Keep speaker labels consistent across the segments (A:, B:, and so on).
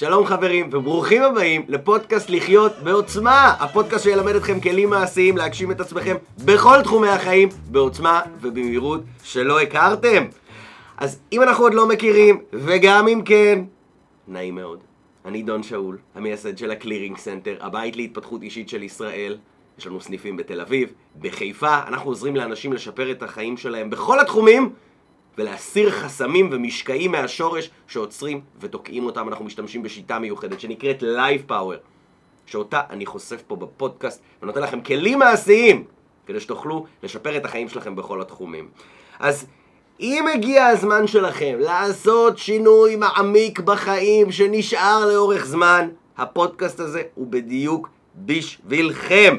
A: שלום חברים, וברוכים הבאים לפודקאסט לחיות בעוצמה, הפודקאסט שילמד אתכם כלים מעשיים להגשים את עצמכם בכל תחומי החיים, בעוצמה ובמהירות שלא הכרתם. אז אם אנחנו עוד לא מכירים, וגם אם כן, נעים מאוד. אני דון שאול, המייסד של ה Clearing Center, הבית להתפתחות אישית של ישראל. יש לנו סניפים בתל אביב, בחיפה, אנחנו עוזרים לאנשים לשפר את החיים שלהם בכל התחומים. ולהסיר חסמים ומשקעים מהשורש שעוצרים ותוקעים אותם. אנחנו משתמשים בשיטה מיוחדת שנקראת Life Power, שאותה אני חושף פה בפודקאסט ונותן לכם כלים מעשיים כדי שתוכלו לשפר את החיים שלכם בכל התחומים. אז אם הגיע הזמן שלכם לעשות שינוי מעמיק בחיים שנשאר לאורך זמן, הפודקאסט הזה הוא בדיוק בשבילכם.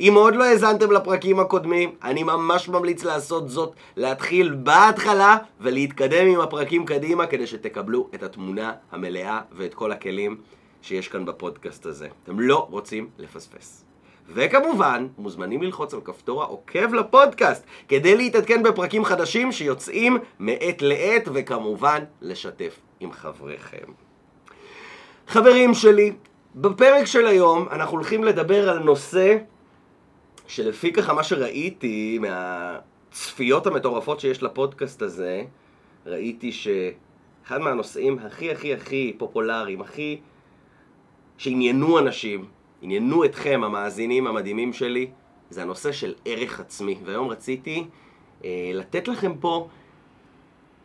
A: אם עוד לא האזנתם לפרקים הקודמים, אני ממש ממליץ לעשות זאת, להתחיל בהתחלה ולהתקדם עם הפרקים קדימה כדי שתקבלו את התמונה המלאה ואת כל הכלים שיש כאן בפודקאסט הזה. אתם לא רוצים לפספס. וכמובן, מוזמנים ללחוץ על כפתור העוקב לפודקאסט כדי להתעדכן בפרקים חדשים שיוצאים מעת לעת וכמובן לשתף עם חבריכם. חברים שלי, בפרק של היום אנחנו הולכים לדבר על נושא שלפי ככה מה שראיתי מהצפיות המטורפות שיש לפודקאסט הזה, ראיתי שאחד מהנושאים הכי הכי הכי פופולריים, הכי שעניינו אנשים, עניינו אתכם, המאזינים המדהימים שלי, זה הנושא של ערך עצמי. והיום רציתי אה, לתת לכם פה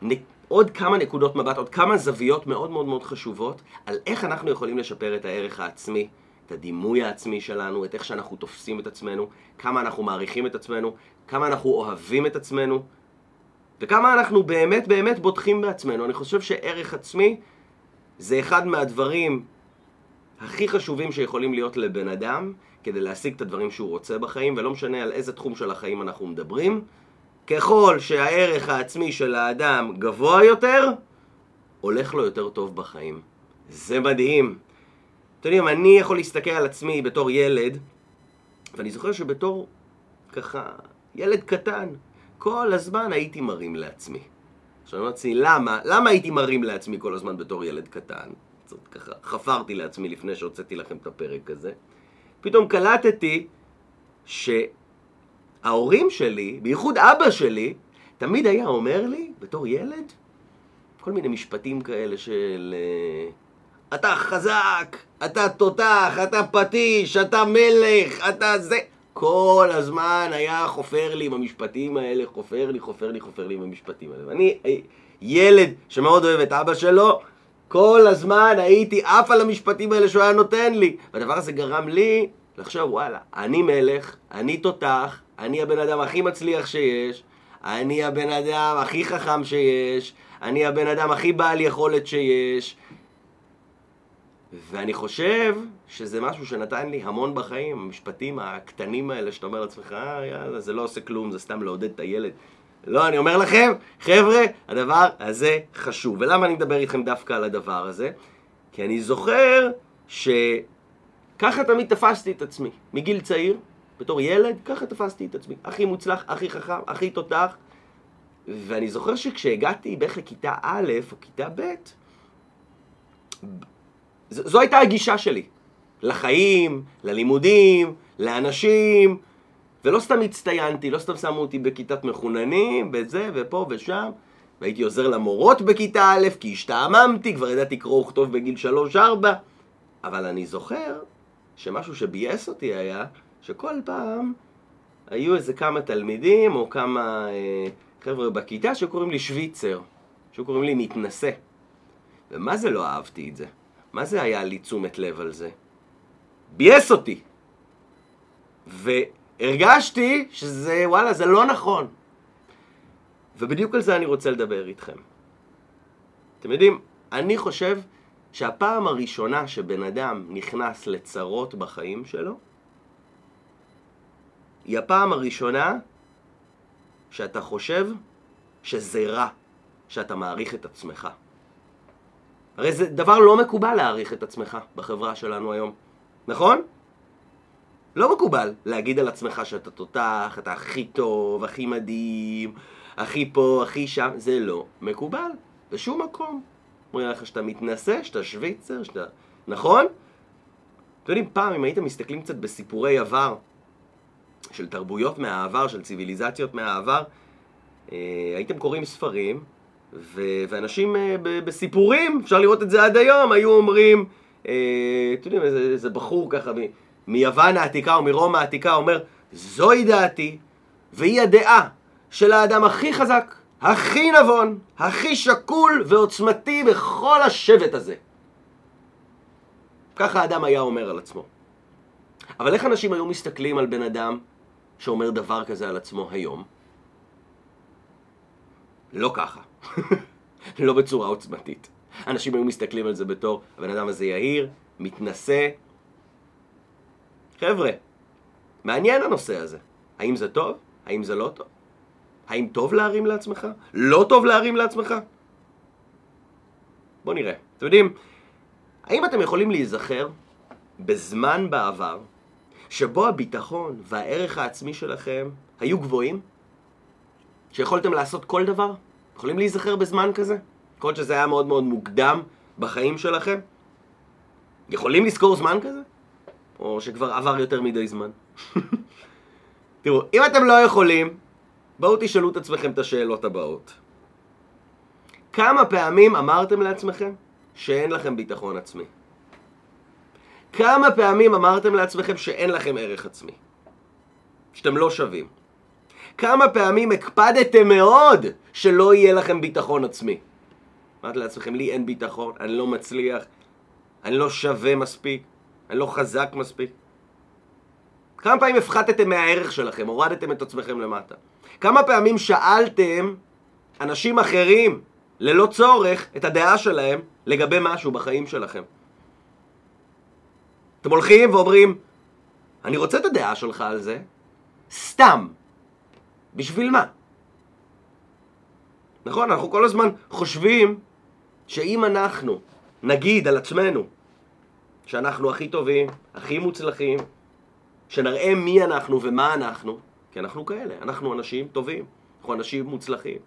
A: נ... עוד כמה נקודות מבט, עוד כמה זוויות מאוד מאוד מאוד חשובות על איך אנחנו יכולים לשפר את הערך העצמי את הדימוי העצמי שלנו, את איך שאנחנו תופסים את עצמנו, כמה אנחנו מעריכים את עצמנו, כמה אנחנו אוהבים את עצמנו, וכמה אנחנו באמת באמת בוטחים בעצמנו. אני חושב שערך עצמי זה אחד מהדברים הכי חשובים שיכולים להיות לבן אדם כדי להשיג את הדברים שהוא רוצה בחיים, ולא משנה על איזה תחום של החיים אנחנו מדברים. ככל שהערך העצמי של האדם גבוה יותר, הולך לו יותר טוב בחיים. זה מדהים. אתם יודעים, אני יכול להסתכל על עצמי בתור ילד, ואני זוכר שבתור, ככה, ילד קטן, כל הזמן הייתי מרים לעצמי. עכשיו אני אומר למה? למה הייתי מרים לעצמי כל הזמן בתור ילד קטן? זאת ככה, חפרתי לעצמי לפני שהוצאתי לכם את הפרק הזה. פתאום קלטתי שההורים שלי, בייחוד אבא שלי, תמיד היה אומר לי, בתור ילד, כל מיני משפטים כאלה של... אה, אתה חזק, אתה תותח, אתה פטיש, אתה מלך, אתה זה. כל הזמן היה חופר לי עם המשפטים האלה, חופר לי, חופר לי, חופר לי עם המשפטים האלה. ואני אה, ילד שמאוד אוהב את אבא שלו, כל הזמן הייתי עף על המשפטים האלה שהוא היה נותן לי. והדבר הזה גרם לי לחשוב, וואלה, אני מלך, אני תותח, אני הבן אדם הכי מצליח שיש, אני הבן אדם הכי חכם שיש, אני הבן אדם הכי בעל יכולת שיש. ואני חושב שזה משהו שנתן לי המון בחיים, המשפטים הקטנים האלה שאתה אומר לעצמך, אה, יאללה, זה לא עושה כלום, זה סתם לעודד את הילד. לא, אני אומר לכם, חבר'ה, הדבר הזה חשוב. ולמה אני מדבר איתכם דווקא על הדבר הזה? כי אני זוכר שככה תמיד תפסתי את עצמי. מגיל צעיר, בתור ילד, ככה תפסתי את עצמי. הכי מוצלח, הכי חכם, הכי תותח. ואני זוכר שכשהגעתי בערך לכיתה א' או כיתה ב', זו הייתה הגישה שלי. לחיים, ללימודים, לאנשים, ולא סתם הצטיינתי, לא סתם שמו אותי בכיתת מחוננים, בזה ופה ושם, והייתי עוזר למורות בכיתה א', כי השתעממתי, כבר ידעתי קרוא וכתוב בגיל 3-4, אבל אני זוכר שמשהו שביאס אותי היה, שכל פעם היו איזה כמה תלמידים או כמה אה, חבר'ה בכיתה שקוראים לי שוויצר, שקוראים לי מתנשא. ומה זה לא אהבתי את זה? מה זה היה לי תשומת לב על זה? ביאס אותי. והרגשתי שזה, וואלה, זה לא נכון. ובדיוק על זה אני רוצה לדבר איתכם. אתם יודעים, אני חושב שהפעם הראשונה שבן אדם נכנס לצרות בחיים שלו, היא הפעם הראשונה שאתה חושב שזה רע, שאתה מעריך את עצמך. הרי זה דבר לא מקובל להעריך את עצמך בחברה שלנו היום, נכון? לא מקובל להגיד על עצמך שאתה תותח, אתה הכי טוב, הכי מדהים, הכי פה, הכי שם, זה לא מקובל, בשום מקום. אומרים לך שאתה מתנשא, שאתה שוויצר, שאתה... נכון? אתם יודעים, פעם אם הייתם מסתכלים קצת בסיפורי עבר, של תרבויות מהעבר, של ציוויליזציות מהעבר, אה, הייתם קוראים ספרים, ו- ואנשים אה, ב- בסיפורים, אפשר לראות את זה עד היום, היו אומרים, אה, אתם יודעים, איזה, איזה בחור ככה מ- מיוון העתיקה או מרומא העתיקה אומר, זוהי דעתי, והיא הדעה של האדם הכי חזק, הכי נבון, הכי שקול ועוצמתי בכל השבט הזה. ככה האדם היה אומר על עצמו. אבל איך אנשים היו מסתכלים על בן אדם שאומר דבר כזה על עצמו היום? לא ככה. לא בצורה עוצמתית. אנשים היו מסתכלים על זה בתור, הבן אדם הזה יהיר, מתנשא. חבר'ה, מעניין הנושא הזה. האם זה טוב? האם זה לא טוב? האם טוב להרים לעצמך? לא טוב להרים לעצמך? בואו נראה. אתם יודעים, האם אתם יכולים להיזכר בזמן בעבר שבו הביטחון והערך העצמי שלכם היו גבוהים? שיכולתם לעשות כל דבר? יכולים להיזכר בזמן כזה? יכול להיות שזה היה מאוד מאוד מוקדם בחיים שלכם? יכולים לזכור זמן כזה? או שכבר עבר יותר מדי זמן? תראו, אם אתם לא יכולים, בואו תשאלו את עצמכם את השאלות הבאות. כמה פעמים אמרתם לעצמכם שאין לכם ביטחון עצמי? כמה פעמים אמרתם לעצמכם שאין לכם ערך עצמי? שאתם לא שווים? כמה פעמים הקפדתם מאוד שלא יהיה לכם ביטחון עצמי? אמרתם לעצמכם, לי אין ביטחון, אני לא מצליח, אני לא שווה מספיק, אני לא חזק מספיק. כמה פעמים הפחתתם מהערך שלכם, הורדתם את עצמכם למטה? כמה פעמים שאלתם אנשים אחרים, ללא צורך, את הדעה שלהם לגבי משהו בחיים שלכם? אתם הולכים ואומרים, אני רוצה את הדעה שלך על זה, סתם. בשביל מה? נכון, אנחנו כל הזמן חושבים שאם אנחנו נגיד על עצמנו שאנחנו הכי טובים, הכי מוצלחים, שנראה מי אנחנו ומה אנחנו, כי אנחנו כאלה, אנחנו אנשים טובים, אנחנו אנשים מוצלחים,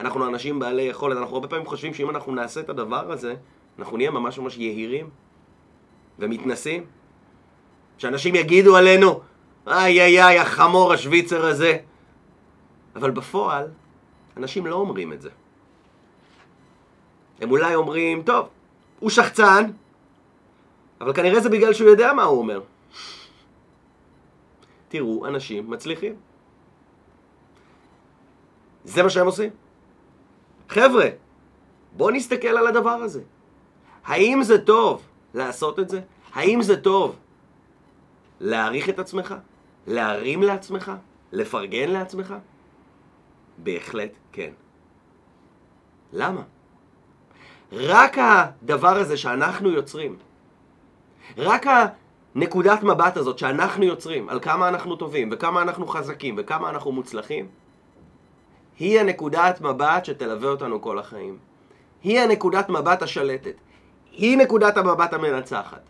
A: אנחנו אנשים בעלי יכולת, אנחנו הרבה פעמים חושבים שאם אנחנו נעשה את הדבר הזה, אנחנו נהיה ממש ממש יהירים ומתנסים. שאנשים יגידו עלינו, איי איי איי, החמור השוויצר הזה. אבל בפועל, אנשים לא אומרים את זה. הם אולי אומרים, טוב, הוא שחצן, אבל כנראה זה בגלל שהוא יודע מה הוא אומר. תראו אנשים מצליחים. זה מה שהם עושים. חבר'ה, בואו נסתכל על הדבר הזה. האם זה טוב לעשות את זה? האם זה טוב להעריך את עצמך? להרים לעצמך? לפרגן לעצמך? בהחלט כן. למה? רק הדבר הזה שאנחנו יוצרים, רק הנקודת מבט הזאת שאנחנו יוצרים על כמה אנחנו טובים וכמה אנחנו חזקים וכמה אנחנו מוצלחים, היא הנקודת מבט שתלווה אותנו כל החיים. היא הנקודת מבט השלטת. היא נקודת המבט המנצחת.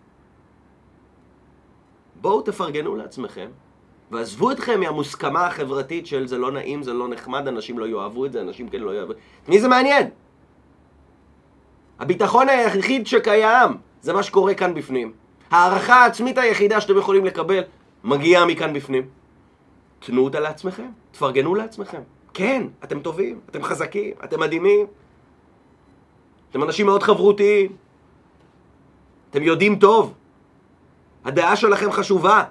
A: בואו תפרגנו לעצמכם, ועזבו אתכם מהמוסכמה החברתית של זה לא נעים, זה לא נחמד, אנשים לא יאהבו את זה, אנשים כן לא יאהבו. את מי זה מעניין? הביטחון היחיד שקיים זה מה שקורה כאן בפנים. הערכה העצמית היחידה שאתם יכולים לקבל מגיעה מכאן בפנים. תנו אותה לעצמכם, תפרגנו לעצמכם. כן, אתם טובים, אתם חזקים, אתם מדהימים. אתם אנשים מאוד חברותיים. אתם יודעים טוב. הדעה שלכם חשובה.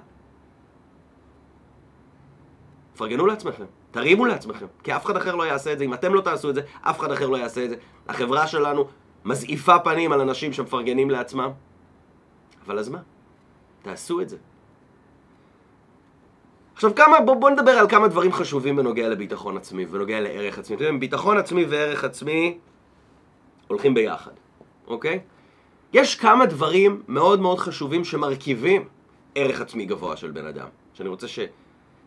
A: תפרגנו לעצמכם, תרימו לעצמכם, כי אף אחד אחר לא יעשה את זה. אם אתם לא תעשו את זה, אף אחד אחר לא יעשה את זה. החברה שלנו מזעיפה פנים על אנשים שמפרגנים לעצמם. אבל אז מה? תעשו את זה. עכשיו כמה, בואו בוא נדבר על כמה דברים חשובים בנוגע לביטחון עצמי ובנוגע לערך עצמי. אתם יודעים, ביטחון עצמי וערך עצמי הולכים ביחד, אוקיי? יש כמה דברים מאוד מאוד חשובים שמרכיבים ערך עצמי גבוה של בן אדם, שאני רוצה שתיקחו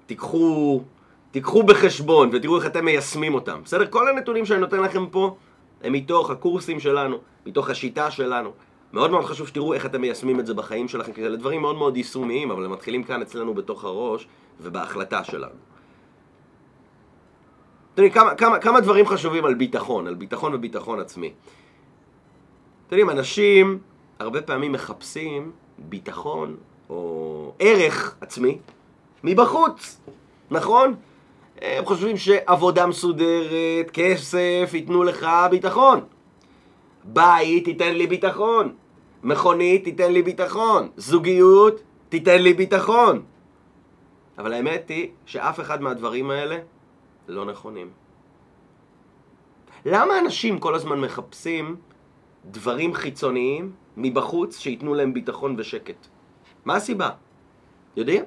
A: תיקחו בחשבון ותראו איך אתם מיישמים אותם. בסדר? כל הנתונים שאני נותן לכם פה הם מתוך הקורסים שלנו, מתוך השיטה שלנו. מאוד מאוד חשוב שתראו איך אתם מיישמים את זה בחיים שלכם, כי אלה דברים מאוד מאוד יישומיים, אבל הם מתחילים כאן אצלנו בתוך הראש ובהחלטה שלנו. אתם יודעים, כמה, כמה, כמה דברים חשובים על ביטחון, על ביטחון וביטחון עצמי. אתם יודעים, אנשים הרבה פעמים מחפשים ביטחון או ערך עצמי מבחוץ, נכון? הם חושבים שעבודה מסודרת, כסף, ייתנו לך ביטחון. בית ייתן לי ביטחון. מכונית תיתן לי ביטחון. זוגיות תיתן לי ביטחון. אבל האמת היא שאף אחד מהדברים האלה לא נכונים. למה אנשים כל הזמן מחפשים דברים חיצוניים מבחוץ שייתנו להם ביטחון ושקט? מה הסיבה? יודעים?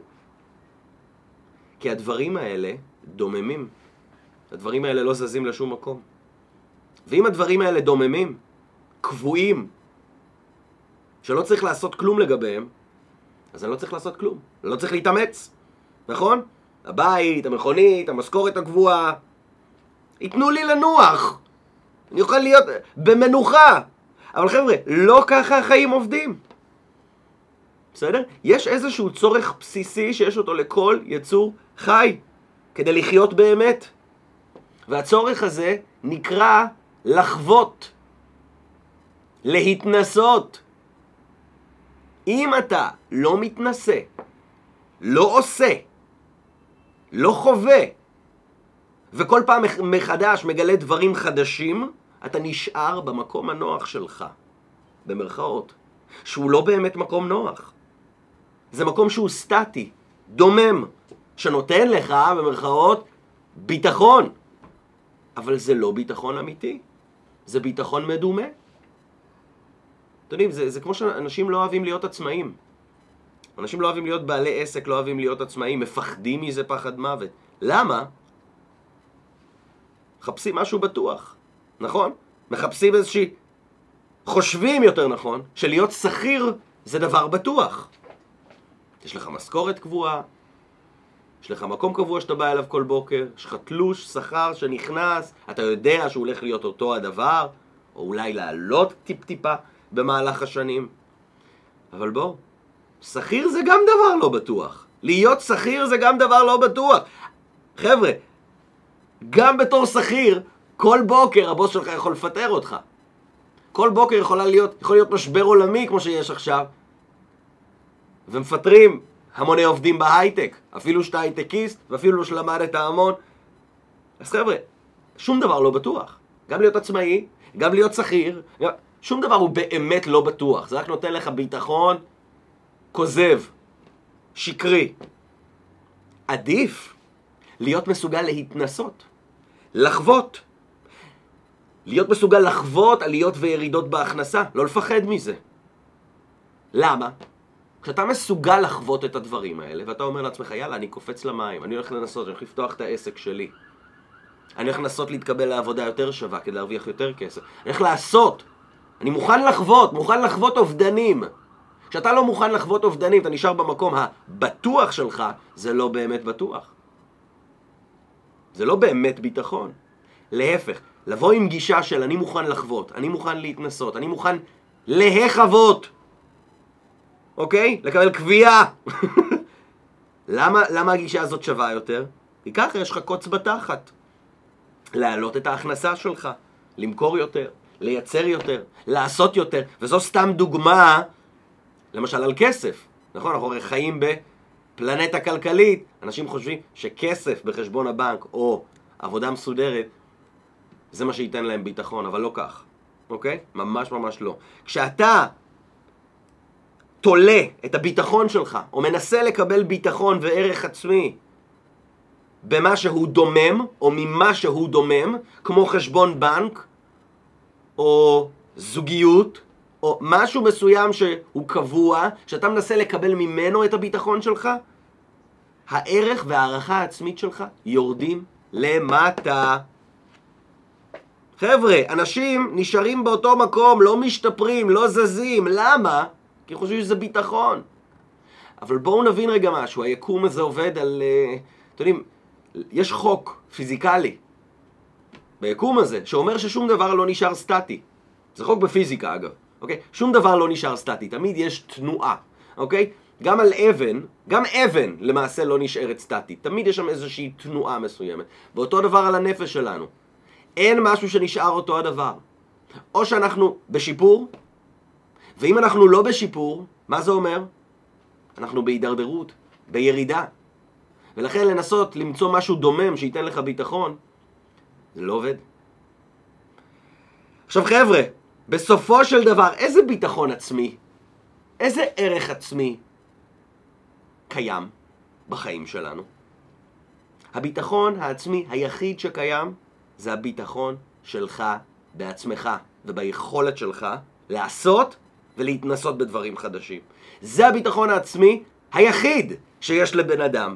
A: כי הדברים האלה דוממים. הדברים האלה לא זזים לשום מקום. ואם הדברים האלה דוממים, קבועים, שלא צריך לעשות כלום לגביהם, אז אני לא צריך לעשות כלום. אני לא צריך להתאמץ, נכון? הבית, המכונית, המשכורת הקבועה, ייתנו לי לנוח. אני אוכל להיות במנוחה. אבל חבר'ה, לא ככה החיים עובדים. בסדר? יש איזשהו צורך בסיסי שיש אותו לכל יצור חי. כדי לחיות באמת. והצורך הזה נקרא לחוות, להתנסות. אם אתה לא מתנסה, לא עושה, לא חווה, וכל פעם מחדש מגלה דברים חדשים, אתה נשאר במקום הנוח שלך, במרכאות, שהוא לא באמת מקום נוח. זה מקום שהוא סטטי, דומם. שנותן לך, במרכאות, ביטחון. אבל זה לא ביטחון אמיתי, זה ביטחון מדומה. אתם יודעים, זה, זה כמו שאנשים לא אוהבים להיות עצמאים. אנשים לא אוהבים להיות בעלי עסק, לא אוהבים להיות עצמאים, מפחדים מזה פחד מוות. למה? מחפשים משהו בטוח, נכון? מחפשים איזושהי... חושבים יותר נכון, שלהיות שכיר זה דבר בטוח. יש לך משכורת קבועה, יש לך מקום קבוע שאתה בא אליו כל בוקר, יש לך תלוש שכר שנכנס, אתה יודע שהוא הולך להיות אותו הדבר, או אולי לעלות טיפ-טיפה במהלך השנים. אבל בואו, שכיר זה גם דבר לא בטוח. להיות שכיר זה גם דבר לא בטוח. חבר'ה, גם בתור שכיר, כל בוקר הבוס שלך יכול לפטר אותך. כל בוקר יכולה להיות, יכול להיות משבר עולמי כמו שיש עכשיו, ומפטרים המוני עובדים בהייטק, אפילו שאתה הייטקיסט, ואפילו שלמדת המון. אז חבר'ה, שום דבר לא בטוח. גם להיות עצמאי, גם להיות שכיר. שום דבר הוא באמת לא בטוח. זה רק נותן לך ביטחון כוזב, שקרי. עדיף להיות מסוגל להתנסות, לחוות. להיות מסוגל לחוות עליות וירידות בהכנסה, לא לפחד מזה. למה? כשאתה מסוגל לחוות את הדברים האלה, ואתה אומר לעצמך, יאללה, אני קופץ למים, אני הולך לנסות, אני הולך לפתוח את העסק שלי. אני הולך לנסות להתקבל לעבודה יותר שווה כדי להרוויח יותר כסף. אני הולך לעשות. אני מוכן לחוות, מוכן לחוות אובדנים. כשאתה לא מוכן לחוות אובדנים, אתה נשאר במקום הבטוח שלך, זה לא באמת בטוח. זה לא באמת ביטחון. להפך, לבוא עם גישה של אני מוכן לחוות, אני מוכן להתנסות, אני מוכן להחוות. אוקיי? לקבל קביעה. למה, למה הגישה הזאת שווה יותר? כי ככה יש לך קוץ בתחת. להעלות את ההכנסה שלך, למכור יותר, לייצר יותר, לעשות יותר, וזו סתם דוגמה, למשל על כסף. נכון, אנחנו הרי חיים בפלנטה כלכלית, אנשים חושבים שכסף בחשבון הבנק או עבודה מסודרת זה מה שייתן להם ביטחון, אבל לא כך, אוקיי? ממש ממש לא. כשאתה תולה את הביטחון שלך, או מנסה לקבל ביטחון וערך עצמי במה שהוא דומם, או ממה שהוא דומם, כמו חשבון בנק, או זוגיות, או משהו מסוים שהוא קבוע, שאתה מנסה לקבל ממנו את הביטחון שלך, הערך וההערכה העצמית שלך יורדים למטה. חבר'ה, אנשים נשארים באותו מקום, לא משתפרים, לא זזים, למה? כי חושבים שזה ביטחון. אבל בואו נבין רגע משהו, היקום הזה עובד על... Uh, אתם יודעים, יש חוק פיזיקלי ביקום הזה, שאומר ששום דבר לא נשאר סטטי. זה חוק בפיזיקה אגב, אוקיי? שום דבר לא נשאר סטטי, תמיד יש תנועה, אוקיי? גם על אבן, גם אבן למעשה לא נשארת סטטית, תמיד יש שם איזושהי תנועה מסוימת. ואותו דבר על הנפש שלנו. אין משהו שנשאר אותו הדבר. או שאנחנו בשיפור, ואם אנחנו לא בשיפור, מה זה אומר? אנחנו בהידרדרות, בירידה. ולכן לנסות למצוא משהו דומם שייתן לך ביטחון, זה לא עובד. עכשיו חבר'ה, בסופו של דבר, איזה ביטחון עצמי, איזה ערך עצמי קיים בחיים שלנו? הביטחון העצמי היחיד שקיים זה הביטחון שלך בעצמך וביכולת שלך לעשות ולהתנסות בדברים חדשים. זה הביטחון העצמי היחיד שיש לבן אדם.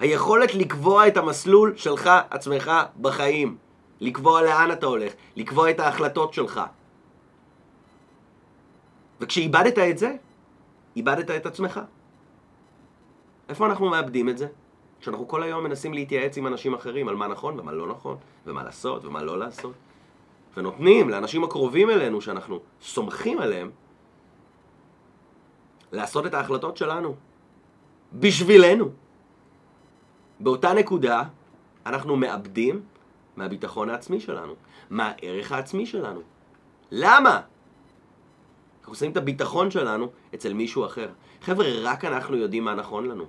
A: היכולת לקבוע את המסלול שלך עצמך בחיים. לקבוע לאן אתה הולך, לקבוע את ההחלטות שלך. וכשאיבדת את זה, איבדת את עצמך. איפה אנחנו מאבדים את זה? כשאנחנו כל היום מנסים להתייעץ עם אנשים אחרים על מה נכון ומה לא נכון, ומה לעשות ומה לא לעשות. ונותנים לאנשים הקרובים אלינו, שאנחנו סומכים עליהם, לעשות את ההחלטות שלנו. בשבילנו. באותה נקודה אנחנו מאבדים מהביטחון העצמי שלנו, מהערך העצמי שלנו. למה? אנחנו שמים את הביטחון שלנו אצל מישהו אחר. חבר'ה, רק אנחנו יודעים מה נכון לנו.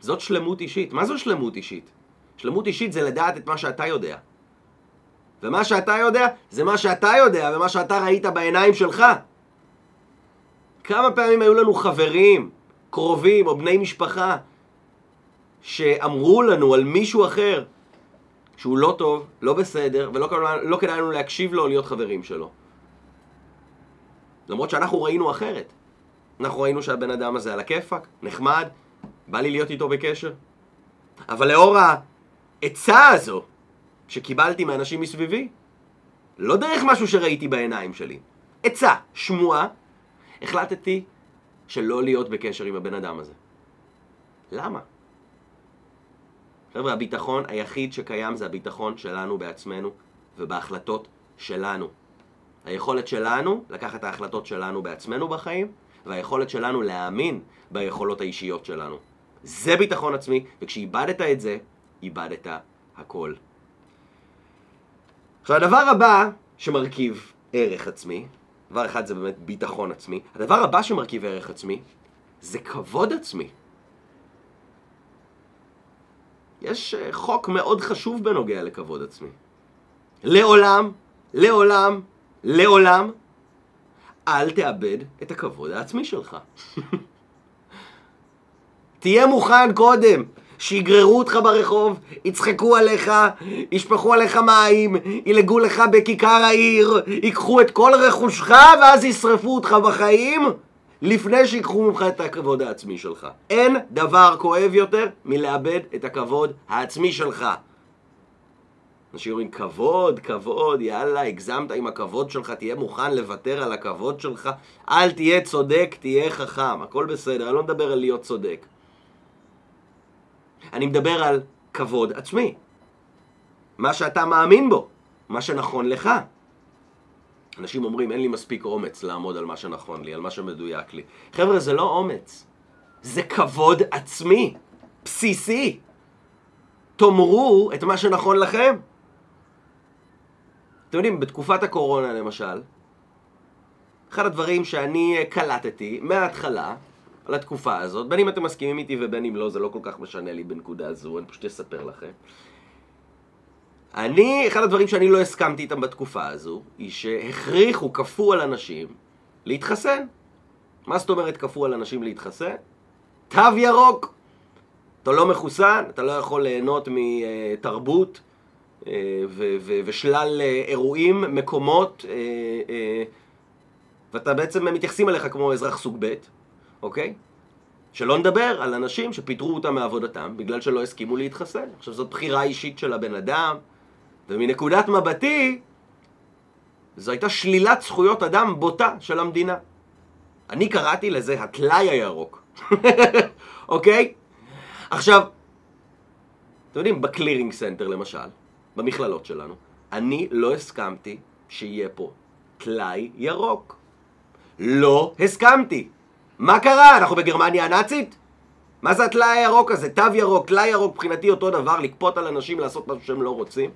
A: זאת שלמות אישית. מה זו שלמות אישית? שלמות אישית זה לדעת את מה שאתה יודע. ומה שאתה יודע, זה מה שאתה יודע ומה שאתה ראית בעיניים שלך. כמה פעמים היו לנו חברים, קרובים או בני משפחה שאמרו לנו על מישהו אחר שהוא לא טוב, לא בסדר, ולא לא כדאי לנו להקשיב לו להיות חברים שלו. למרות שאנחנו ראינו אחרת. אנחנו ראינו שהבן אדם הזה על הכיפאק, נחמד, בא לי להיות איתו בקשר. אבל לאור העצה הזו שקיבלתי מאנשים מסביבי, לא דרך משהו שראיתי בעיניים שלי, עצה, שמועה, החלטתי שלא להיות בקשר עם הבן אדם הזה. למה? חבר'ה, הביטחון היחיד שקיים זה הביטחון שלנו בעצמנו ובהחלטות שלנו. היכולת שלנו לקחת את ההחלטות שלנו בעצמנו בחיים, והיכולת שלנו להאמין ביכולות האישיות שלנו. זה ביטחון עצמי, וכשאיבדת את זה, איבדת הכל. עכשיו הדבר הבא שמרכיב ערך עצמי, דבר אחד זה באמת ביטחון עצמי, הדבר הבא שמרכיב ערך עצמי זה כבוד עצמי. יש אה, חוק מאוד חשוב בנוגע לכבוד עצמי. לעולם, לעולם, לעולם, אל תאבד את הכבוד העצמי שלך. תהיה מוכן קודם, שיגררו אותך ברחוב, יצחקו עליך, ישפכו עליך מים, ילגו לך בכיכר העיר, ייקחו את כל רכושך ואז ישרפו אותך בחיים לפני שיקחו ממך את הכבוד העצמי שלך. אין דבר כואב יותר מלאבד את הכבוד העצמי שלך. אנשים אומרים כבוד, כבוד, יאללה, הגזמת עם הכבוד שלך, תהיה מוכן לוותר על הכבוד שלך, אל תהיה צודק, תהיה חכם, הכל בסדר, אני לא מדבר על להיות צודק. אני מדבר על כבוד עצמי. מה שאתה מאמין בו, מה שנכון לך. אנשים אומרים, אין לי מספיק אומץ לעמוד על מה שנכון לי, על מה שמדויק לי. חבר'ה, זה לא אומץ. זה כבוד עצמי, בסיסי. תאמרו את מה שנכון לכם. אתם יודעים, בתקופת הקורונה למשל, אחד הדברים שאני קלטתי מההתחלה, על התקופה הזאת, בין אם אתם מסכימים איתי ובין אם לא, זה לא כל כך משנה לי בנקודה הזו, אני פשוט אספר לכם. אני, אחד הדברים שאני לא הסכמתי איתם בתקופה הזו, היא שהכריחו, כפו על אנשים להתחסן. מה זאת אומרת כפו על אנשים להתחסן? תו ירוק. אתה לא מחוסן, אתה לא יכול ליהנות מתרבות אה, ושלל אה, אירועים, מקומות, אה, ואתה בעצם מתייחסים אליך כמו אזרח סוג ב'. אוקיי? שלא נדבר על אנשים שפיטרו אותם מעבודתם בגלל שלא הסכימו להתחסן. עכשיו זאת בחירה אישית של הבן אדם, ומנקודת מבטי זו הייתה שלילת זכויות אדם בוטה של המדינה. אני קראתי לזה הטלאי הירוק, אוקיי? עכשיו, אתם יודעים, ב Clearing Center למשל, במכללות שלנו, אני לא הסכמתי שיהיה פה טלאי ירוק. לא הסכמתי. מה קרה? אנחנו בגרמניה הנאצית? מה זה הטלאי הירוק הזה? תו ירוק, טלאי ירוק, מבחינתי אותו דבר, לכפות על אנשים לעשות משהו שהם לא רוצים.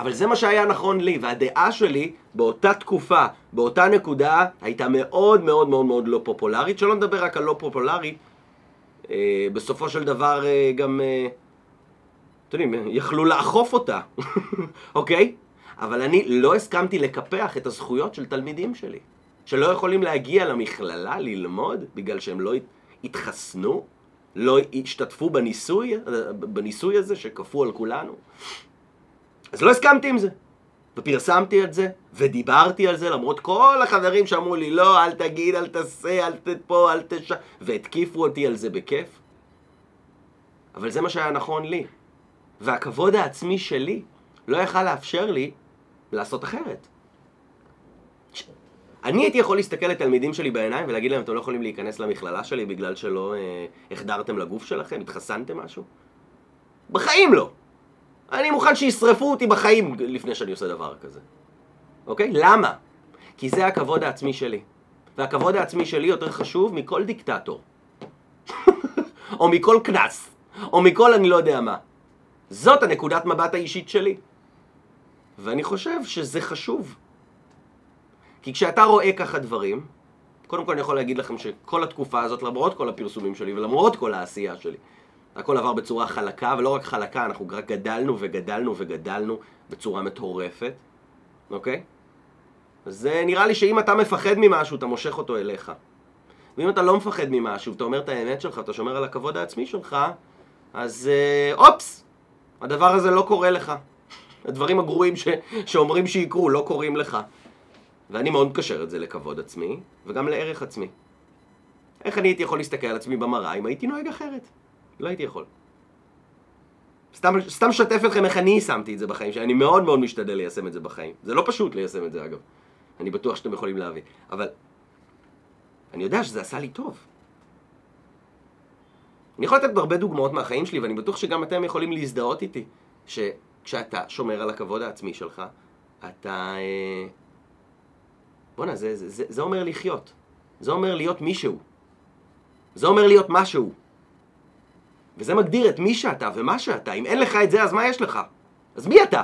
A: אבל זה מה שהיה נכון לי, והדעה שלי באותה תקופה, באותה נקודה, הייתה מאוד מאוד מאוד מאוד לא פופולרית, שלא נדבר רק על לא פופולרית, אה, בסופו של דבר אה, גם, אה, אתם יודעים, יכלו לאכוף אותה, אוקיי? אבל אני לא הסכמתי לקפח את הזכויות של תלמידים שלי, שלא יכולים להגיע למכללה ללמוד בגלל שהם לא התחסנו, לא השתתפו בניסוי, בניסוי הזה שכפו על כולנו. אז לא הסכמתי עם זה. ופרסמתי את זה, ודיברתי על זה, למרות כל החברים שאמרו לי, לא, אל תגיד, אל תעשה, אל תפה, אל תש... והתקיפו אותי על זה בכיף. אבל זה מה שהיה נכון לי. והכבוד העצמי שלי לא יכל לאפשר לי לעשות אחרת. אני הייתי יכול להסתכל לתלמידים שלי בעיניים ולהגיד להם, אתם לא יכולים להיכנס למכללה שלי בגלל שלא אה, החדרתם לגוף שלכם, התחסנתם משהו? בחיים לא. אני מוכן שישרפו אותי בחיים לפני שאני עושה דבר כזה. אוקיי? למה? כי זה הכבוד העצמי שלי. והכבוד העצמי שלי יותר חשוב מכל דיקטטור. או מכל קנס. או מכל אני לא יודע מה. זאת הנקודת מבט האישית שלי. ואני חושב שזה חשוב. כי כשאתה רואה ככה דברים, קודם כל אני יכול להגיד לכם שכל התקופה הזאת, למרות כל הפרסומים שלי ולמרות כל העשייה שלי, הכל עבר בצורה חלקה, ולא רק חלקה, אנחנו רק גדלנו וגדלנו וגדלנו בצורה מטורפת, אוקיי? אז נראה לי שאם אתה מפחד ממשהו, אתה מושך אותו אליך. ואם אתה לא מפחד ממשהו, ואתה אומר את האמת שלך, אתה שומר על הכבוד העצמי שלך, אז אה, אופס, הדבר הזה לא קורה לך. הדברים הגרועים ש, שאומרים שיקרו לא קורים לך. ואני מאוד מקשר את זה לכבוד עצמי, וגם לערך עצמי. איך אני הייתי יכול להסתכל על עצמי במראה אם הייתי נוהג אחרת? לא הייתי יכול. סתם, סתם שתף אתכם איך אני יישמתי את זה בחיים שאני מאוד מאוד משתדל ליישם את זה בחיים. זה לא פשוט ליישם את זה אגב. אני בטוח שאתם יכולים להביא. אבל אני יודע שזה עשה לי טוב. אני יכול לתת הרבה דוגמאות מהחיים שלי, ואני בטוח שגם אתם יכולים להזדהות איתי, שכשאתה שומר על הכבוד העצמי שלך, אתה... בואנה, זה, זה, זה, זה אומר לחיות. זה אומר להיות מישהו. זה אומר להיות משהו. וזה מגדיר את מי שאתה ומה שאתה. אם אין לך את זה, אז מה יש לך? אז מי אתה?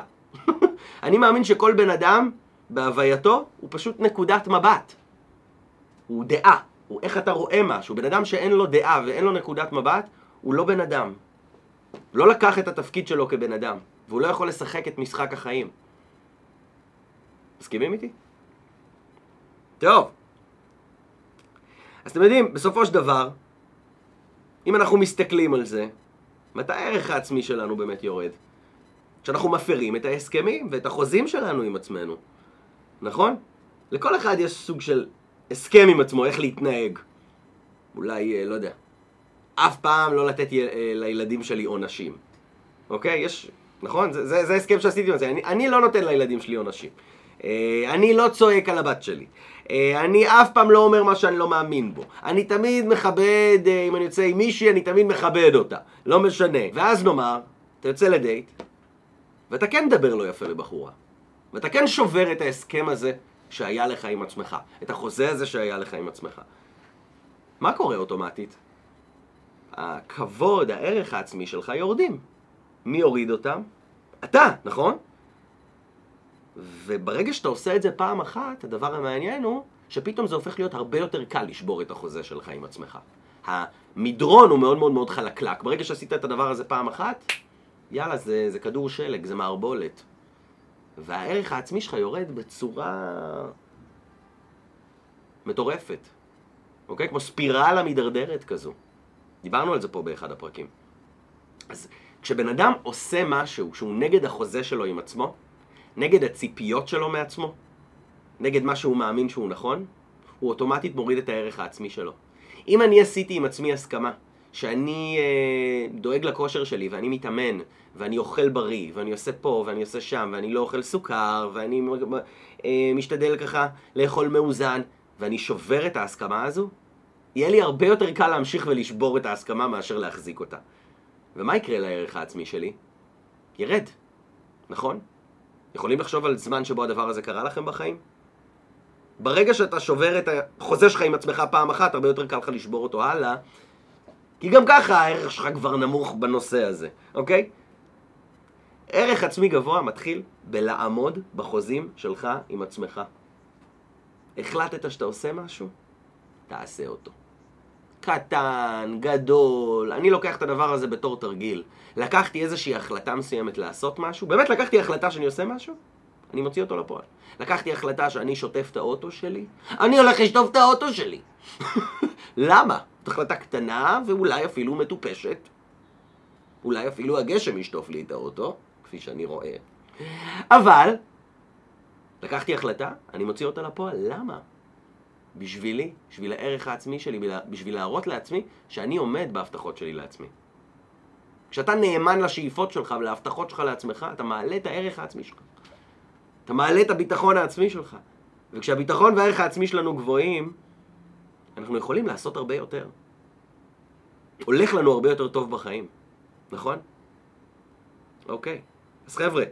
A: אני מאמין שכל בן אדם, בהווייתו, הוא פשוט נקודת מבט. הוא דעה. הוא איך אתה רואה משהו. בן אדם שאין לו דעה ואין לו נקודת מבט, הוא לא בן אדם. הוא לא לקח את התפקיד שלו כבן אדם, והוא לא יכול לשחק את משחק החיים. מסכימים איתי? טוב. אז אתם יודעים, בסופו של דבר, אם אנחנו מסתכלים על זה, מתי הערך העצמי שלנו באמת יורד? כשאנחנו מפרים את ההסכמים ואת החוזים שלנו עם עצמנו, נכון? לכל אחד יש סוג של הסכם עם עצמו, איך להתנהג. אולי, אה, לא יודע, אף פעם לא לתת י... אה, לילדים שלי עונשים. אוקיי? יש, נכון? זה, זה, זה הסכם שעשיתי עם זה. אני, אני לא נותן לילדים שלי עונשים. אה, אני לא צועק על הבת שלי. אה, אני אף פעם לא אומר מה שאני לא מאמין בו. אני תמיד מכבד, אה, אם אני יוצא עם מישהי, אני תמיד מכבד אותה. לא משנה. ואז נאמר, אתה יוצא לדייט, ואתה כן מדבר לא יפה לבחורה. ואתה כן שובר את ההסכם הזה שהיה לך עם עצמך. את החוזה הזה שהיה לך עם עצמך. מה קורה אוטומטית? הכבוד, הערך העצמי שלך יורדים. מי יוריד אותם? אתה, נכון? וברגע שאתה עושה את זה פעם אחת, הדבר המעניין הוא שפתאום זה הופך להיות הרבה יותר קל לשבור את החוזה שלך עם עצמך. המדרון הוא מאוד מאוד מאוד חלקלק. ברגע שעשית את הדבר הזה פעם אחת, יאללה, זה, זה כדור שלג, זה מערבולת. והערך העצמי שלך יורד בצורה מטורפת. אוקיי? כמו ספירלה מידרדרת כזו. דיברנו על זה פה באחד הפרקים. אז כשבן אדם עושה משהו שהוא נגד החוזה שלו עם עצמו, נגד הציפיות שלו מעצמו, נגד מה שהוא מאמין שהוא נכון, הוא אוטומטית מוריד את הערך העצמי שלו. אם אני עשיתי עם עצמי הסכמה שאני אה, דואג לכושר שלי ואני מתאמן ואני אוכל בריא ואני עושה פה ואני עושה שם ואני לא אוכל סוכר ואני אה, משתדל ככה לאכול מאוזן ואני שובר את ההסכמה הזו, יהיה לי הרבה יותר קל להמשיך ולשבור את ההסכמה מאשר להחזיק אותה. ומה יקרה לערך העצמי שלי? ירד, נכון? יכולים לחשוב על זמן שבו הדבר הזה קרה לכם בחיים? ברגע שאתה שובר את החוזה שלך עם עצמך פעם אחת, הרבה יותר קל לך לשבור אותו הלאה, כי גם ככה הערך שלך כבר נמוך בנושא הזה, אוקיי? ערך עצמי גבוה מתחיל בלעמוד בחוזים שלך עם עצמך. החלטת שאתה עושה משהו? תעשה אותו. קטן, גדול, אני לוקח את הדבר הזה בתור תרגיל. לקחתי איזושהי החלטה מסוימת לעשות משהו, באמת לקחתי החלטה שאני עושה משהו, אני מוציא אותו לפועל. לקחתי החלטה שאני שוטף את האוטו שלי, אני הולך לשטוף את האוטו שלי. למה? זו החלטה קטנה ואולי אפילו מטופשת. אולי אפילו הגשם ישטוף לי את האוטו, כפי שאני רואה. אבל, לקחתי החלטה, אני מוציא אותה לפועל. למה? בשבילי, בשביל הערך העצמי שלי, בשביל להראות לעצמי שאני עומד בהבטחות שלי לעצמי. כשאתה נאמן לשאיפות שלך ולהבטחות שלך לעצמך, אתה מעלה את הערך העצמי שלך. אתה מעלה את הביטחון העצמי שלך. וכשהביטחון והערך העצמי שלנו גבוהים, אנחנו יכולים לעשות הרבה יותר. הולך לנו הרבה יותר טוב בחיים, נכון? אוקיי. אז חבר'ה,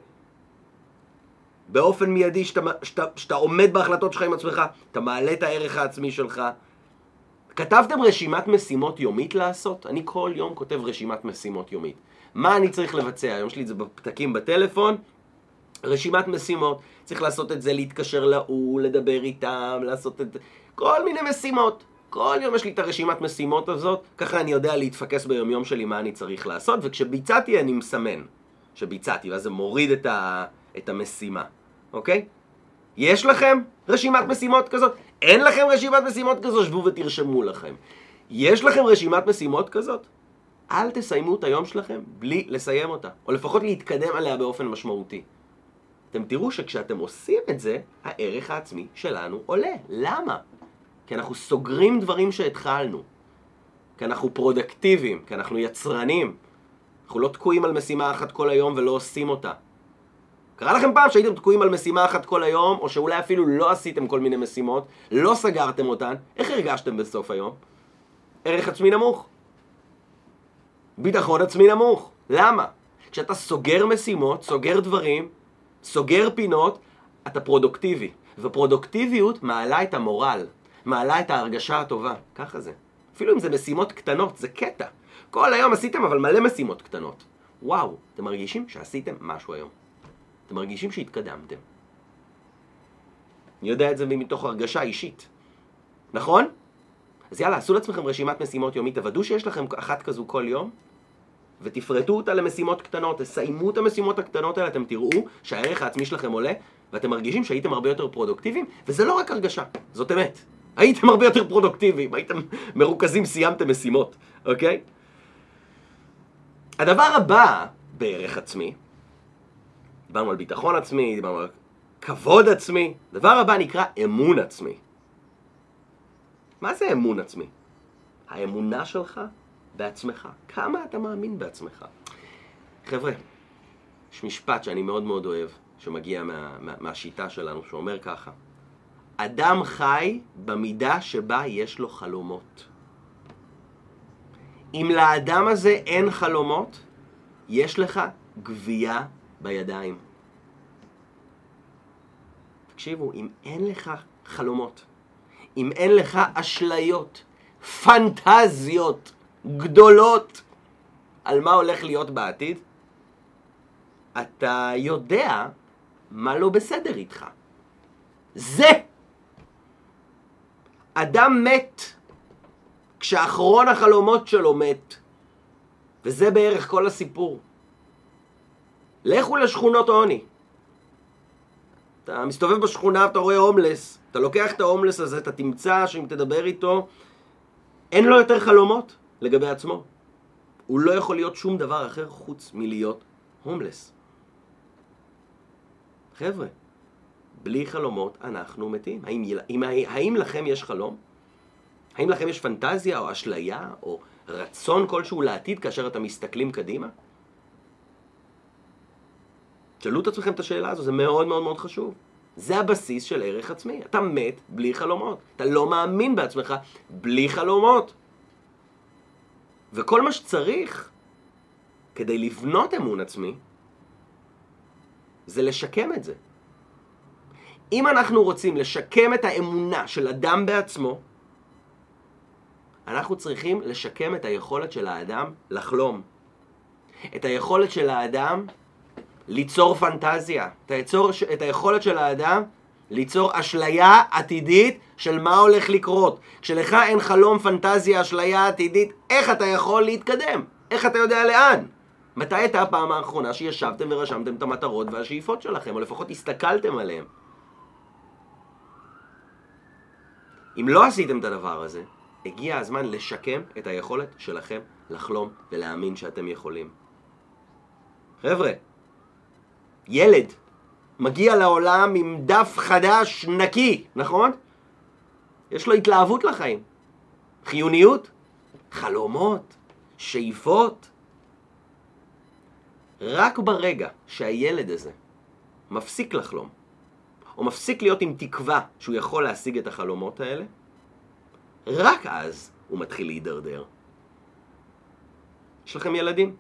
A: באופן מיידי, שאתה, שאתה, שאתה עומד בהחלטות שלך עם עצמך, אתה מעלה את הערך העצמי שלך. כתבתם רשימת משימות יומית לעשות? אני כל יום כותב רשימת משימות יומית. מה אני צריך לבצע? היום שלי זה בפתקים בטלפון, רשימת משימות. צריך לעשות את זה, להתקשר להוא, לדבר איתם, לעשות את זה, כל מיני משימות. כל יום יש לי את הרשימת משימות הזאת, ככה אני יודע להתפקס ביומיום שלי מה אני צריך לעשות, וכשביצעתי אני מסמן שביצעתי, ואז זה מוריד את, ה, את המשימה, אוקיי? יש לכם רשימת משימות כזאת? אין לכם רשימת משימות כזאת? שבו ותרשמו לכם. יש לכם רשימת משימות כזאת? אל תסיימו את היום שלכם בלי לסיים אותה, או לפחות להתקדם עליה באופן משמעותי. אתם תראו שכשאתם עושים את זה, הערך העצמי שלנו עולה. למה? כי אנחנו סוגרים דברים שהתחלנו. כי אנחנו פרודקטיביים, כי אנחנו יצרנים. אנחנו לא תקועים על משימה אחת כל היום ולא עושים אותה. קרה לכם פעם שהייתם תקועים על משימה אחת כל היום, או שאולי אפילו לא עשיתם כל מיני משימות, לא סגרתם אותן, איך הרגשתם בסוף היום? ערך עצמי נמוך. ביטחון עצמי נמוך. למה? כשאתה סוגר משימות, סוגר דברים, סוגר פינות, אתה פרודוקטיבי. ופרודוקטיביות מעלה את המורל, מעלה את ההרגשה הטובה. ככה זה. אפילו אם זה משימות קטנות, זה קטע. כל היום עשיתם אבל מלא משימות קטנות. וואו, אתם מרגישים שעשיתם משהו היום. אתם מרגישים שהתקדמתם. אני יודע את זה מתוך הרגשה אישית. נכון? אז יאללה, עשו לעצמכם רשימת משימות יומית, תוודאו שיש לכם אחת כזו כל יום, ותפרטו אותה למשימות קטנות, תסיימו את המשימות הקטנות האלה, אתם תראו שהערך העצמי שלכם עולה, ואתם מרגישים שהייתם הרבה יותר פרודוקטיביים, וזה לא רק הרגשה, זאת אמת. הייתם הרבה יותר פרודוקטיביים, הייתם מרוכזים, סיימתם משימות, אוקיי? הדבר הבא בערך עצמי, דיברנו על ביטחון עצמי, דיברנו על כבוד עצמי, הדבר הבא נקרא אמון עצמי. מה זה אמון עצמי? האמונה שלך בעצמך. כמה אתה מאמין בעצמך? חבר'ה, יש משפט שאני מאוד מאוד אוהב, שמגיע מה, מה, מהשיטה שלנו, שאומר ככה: אדם חי במידה שבה יש לו חלומות. אם לאדם הזה אין חלומות, יש לך גבייה בידיים. תקשיבו, אם אין לך חלומות, אם אין לך אשליות, פנטזיות גדולות על מה הולך להיות בעתיד, אתה יודע מה לא בסדר איתך. זה! אדם מת כשאחרון החלומות שלו מת. וזה בערך כל הסיפור. לכו לשכונות עוני. אתה מסתובב בשכונה ואתה רואה הומלס, אתה לוקח את ההומלס הזה, אתה תמצא שאם תדבר איתו, אין לו יותר חלומות לגבי עצמו. הוא לא יכול להיות שום דבר אחר חוץ מלהיות הומלס. חבר'ה, בלי חלומות אנחנו מתים. האם, האם, האם לכם יש חלום? האם לכם יש פנטזיה או אשליה או רצון כלשהו לעתיד כאשר אתם מסתכלים קדימה? תשאלו את עצמכם את השאלה הזו, זה מאוד מאוד מאוד חשוב. זה הבסיס של ערך עצמי. אתה מת בלי חלומות. אתה לא מאמין בעצמך בלי חלומות. וכל מה שצריך כדי לבנות אמון עצמי, זה לשקם את זה. אם אנחנו רוצים לשקם את האמונה של אדם בעצמו, אנחנו צריכים לשקם את היכולת של האדם לחלום. את היכולת של האדם ליצור פנטזיה, את, היצור, את היכולת של האדם ליצור אשליה עתידית של מה הולך לקרות. כשלך אין חלום, פנטזיה, אשליה עתידית, איך אתה יכול להתקדם? איך אתה יודע לאן? מתי הייתה הפעם האחרונה שישבתם ורשמתם את המטרות והשאיפות שלכם, או לפחות הסתכלתם עליהם? אם לא עשיתם את הדבר הזה, הגיע הזמן לשקם את היכולת שלכם לחלום ולהאמין שאתם יכולים. חבר'ה, ילד מגיע לעולם עם דף חדש נקי, נכון? יש לו התלהבות לחיים. חיוניות, חלומות, שאיפות. רק ברגע שהילד הזה מפסיק לחלום, או מפסיק להיות עם תקווה שהוא יכול להשיג את החלומות האלה, רק אז הוא מתחיל להידרדר. יש לכם ילדים?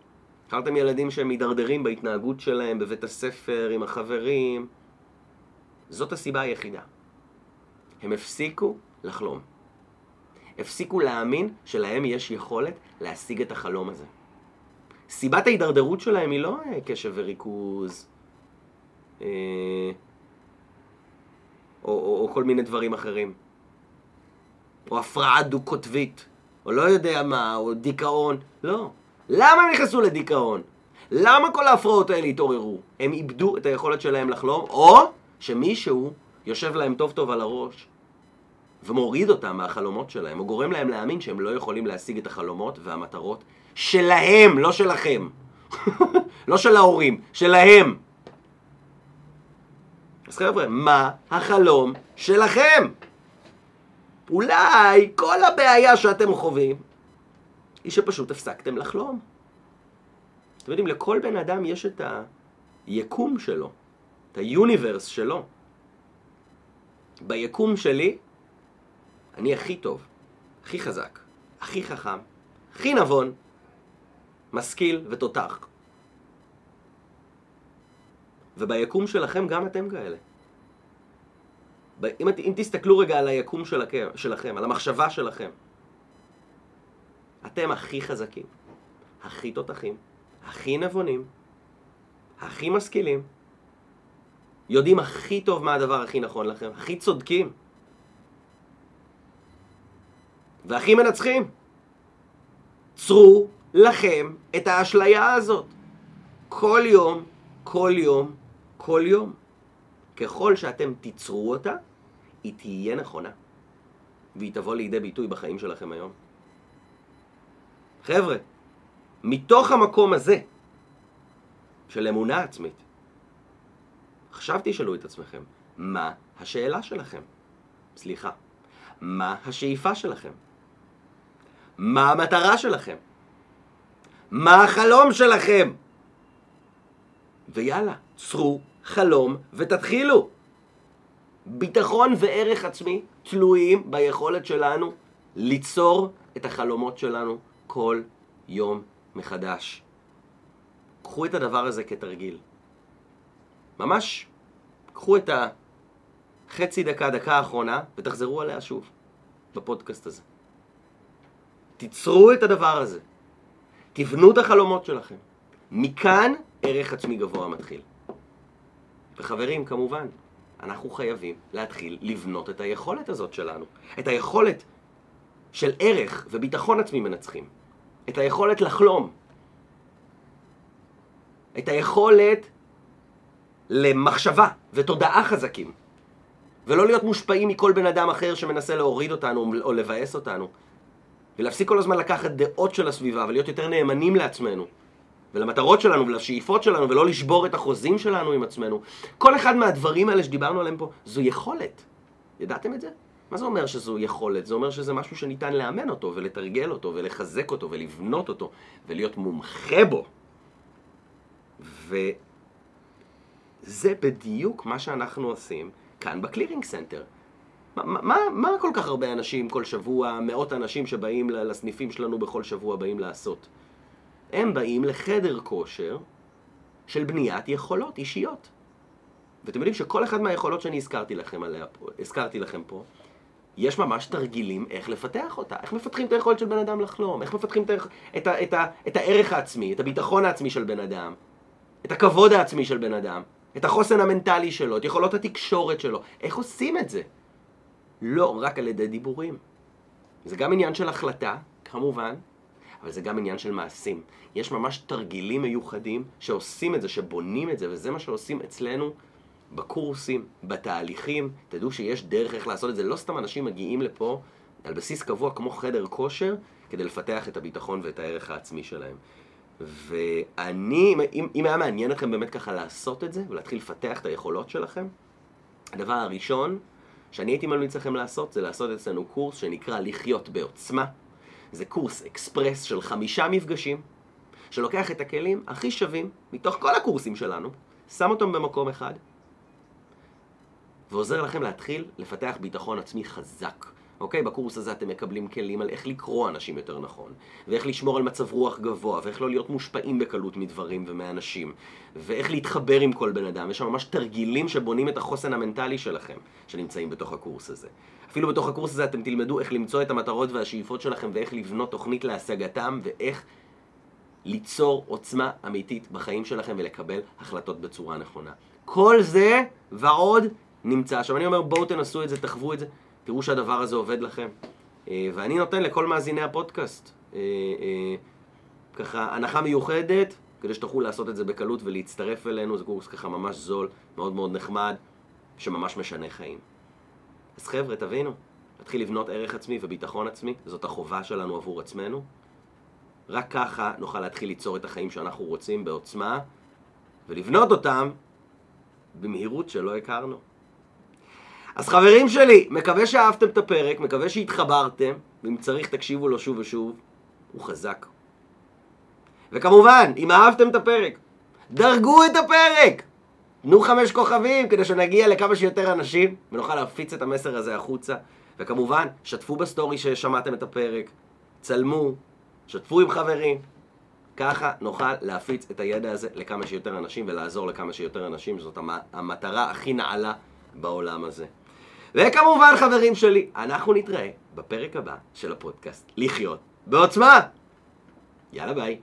A: הכרתם ילדים שהם מידרדרים בהתנהגות שלהם, בבית הספר, עם החברים? זאת הסיבה היחידה. הם הפסיקו לחלום. הפסיקו להאמין שלהם יש יכולת להשיג את החלום הזה. סיבת ההידרדרות שלהם היא לא אה, קשב וריכוז, אה, או, או, או כל מיני דברים אחרים. או הפרעה דו-קוטבית, או לא יודע מה, או דיכאון. לא. למה הם נכנסו לדיכאון? למה כל ההפרעות האלה התעוררו? הם איבדו את היכולת שלהם לחלום, או שמישהו יושב להם טוב טוב על הראש ומוריד אותם מהחלומות שלהם, או גורם להם להאמין שהם לא יכולים להשיג את החלומות והמטרות שלהם, לא שלכם. לא של ההורים, שלהם. אז חבר'ה, מה החלום שלכם? אולי כל הבעיה שאתם חווים היא שפשוט הפסקתם לחלום. אתם יודעים, לכל בן אדם יש את היקום שלו, את היוניברס שלו. ביקום שלי, אני הכי טוב, הכי חזק, הכי חכם, הכי נבון, משכיל ותותח. וביקום שלכם גם אתם כאלה. אם, אם תסתכלו רגע על היקום שלכם, שלכם, על המחשבה שלכם, אתם הכי חזקים, הכי תותחים, הכי נבונים, הכי משכילים, יודעים הכי טוב מה הדבר הכי נכון לכם, הכי צודקים, והכי מנצחים. צרו לכם את האשליה הזאת. כל יום, כל יום, כל יום. ככל שאתם תיצרו אותה, היא תהיה נכונה. והיא תבוא לידי ביטוי בחיים שלכם היום. חבר'ה, מתוך המקום הזה של אמונה עצמית, עכשיו תשאלו את עצמכם, מה השאלה שלכם? סליחה, מה השאיפה שלכם? מה המטרה שלכם? מה החלום שלכם? ויאללה, צרו חלום ותתחילו. ביטחון וערך עצמי תלויים ביכולת שלנו ליצור את החלומות שלנו כל יום מחדש. קחו את הדבר הזה כתרגיל. ממש, קחו את החצי דקה, דקה האחרונה, ותחזרו עליה שוב, בפודקאסט הזה. תיצרו את הדבר הזה. תבנו את החלומות שלכם. מכאן ערך עצמי גבוה מתחיל. וחברים, כמובן, אנחנו חייבים להתחיל לבנות את היכולת הזאת שלנו. את היכולת של ערך וביטחון עצמי מנצחים. את היכולת לחלום. את היכולת למחשבה ותודעה חזקים. ולא להיות מושפעים מכל בן אדם אחר שמנסה להוריד אותנו או לבאס אותנו. ולהפסיק כל הזמן לקחת דעות של הסביבה ולהיות יותר נאמנים לעצמנו. ולמטרות שלנו ולשאיפות שלנו ולא לשבור את החוזים שלנו עם עצמנו. כל אחד מהדברים האלה שדיברנו עליהם פה זו יכולת. ידעתם את זה? מה זה אומר שזו יכולת? זה אומר שזה משהו שניתן לאמן אותו ולתרגל אותו ולחזק אותו ולבנות אותו ולהיות מומחה בו. וזה בדיוק מה שאנחנו עושים כאן ב Clearing Center. מה, מה, מה כל כך הרבה אנשים כל שבוע, מאות אנשים שבאים לסניפים שלנו בכל שבוע באים לעשות? הם באים לחדר כושר של בניית יכולות אישיות. ואתם יודעים שכל אחד מהיכולות שאני הזכרתי לכם, עליה, הזכרתי לכם פה, יש ממש תרגילים איך לפתח אותה, איך מפתחים את היכולת של בן אדם לחלום, איך מפתחים את, את, את, את, את הערך העצמי, את הביטחון העצמי של בן אדם. את הכבוד העצמי של בן אדם, את החוסן המנטלי שלו, את יכולות התקשורת שלו. איך עושים את זה? לא רק על ידי דיבורים. זה גם עניין של החלטה, כמובן, אבל זה גם עניין של מעשים. יש ממש תרגילים מיוחדים שעושים את זה, שבונים את זה, וזה מה שעושים אצלנו בקורסים, בתהליכים. תדעו שיש דרך איך לעשות את זה. לא סתם אנשים מגיעים לפה על בסיס קבוע כמו חדר כושר, כדי לפתח את הביטחון ואת הערך העצמי שלהם. ואני, אם, אם היה מעניין אתכם באמת ככה לעשות את זה, ולהתחיל לפתח את היכולות שלכם, הדבר הראשון שאני הייתי ממליץ לכם לעשות, זה לעשות אצלנו קורס שנקרא לחיות בעוצמה. זה קורס אקספרס של חמישה מפגשים, שלוקח את הכלים הכי שווים מתוך כל הקורסים שלנו, שם אותם במקום אחד, ועוזר לכם להתחיל לפתח ביטחון עצמי חזק. אוקיי? בקורס הזה אתם מקבלים כלים על איך לקרוא אנשים יותר נכון, ואיך לשמור על מצב רוח גבוה, ואיך לא להיות מושפעים בקלות מדברים ומאנשים, ואיך להתחבר עם כל בן אדם. יש שם ממש תרגילים שבונים את החוסן המנטלי שלכם, שנמצאים בתוך הקורס הזה. אפילו בתוך הקורס הזה אתם תלמדו איך למצוא את המטרות והשאיפות שלכם, ואיך לבנות תוכנית להשגתם, ואיך ליצור עוצמה אמיתית בחיים שלכם ולקבל החלטות בצורה נכונה. כל זה ועוד נמצא. עכשיו אני אומר בואו תנסו את זה, תחוו את זה. תראו שהדבר הזה עובד לכם. אה, ואני נותן לכל מאזיני הפודקאסט אה, אה, ככה הנחה מיוחדת, כדי שתוכלו לעשות את זה בקלות ולהצטרף אלינו, זה קורס ככה ממש זול, מאוד מאוד נחמד, שממש משנה חיים. אז חבר'ה, תבינו, נתחיל לבנות ערך עצמי וביטחון עצמי, זאת החובה שלנו עבור עצמנו. רק ככה נוכל להתחיל ליצור את החיים שאנחנו רוצים בעוצמה, ולבנות אותם במהירות שלא הכרנו. אז חברים שלי, מקווה שאהבתם את הפרק, מקווה שהתחברתם, ואם צריך תקשיבו לו שוב ושוב, הוא חזק. וכמובן, אם אהבתם את הפרק, דרגו את הפרק! תנו חמש כוכבים כדי שנגיע לכמה שיותר אנשים ונוכל להפיץ את המסר הזה החוצה. וכמובן, שתפו בסטורי ששמעתם את הפרק, צלמו, שתפו עם חברים. ככה נוכל להפיץ את הידע הזה לכמה שיותר אנשים ולעזור לכמה שיותר אנשים, זאת המטרה הכי נעלה בעולם הזה. וכמובן, חברים שלי, אנחנו נתראה בפרק הבא של הפודקאסט לחיות בעוצמה. יאללה ביי.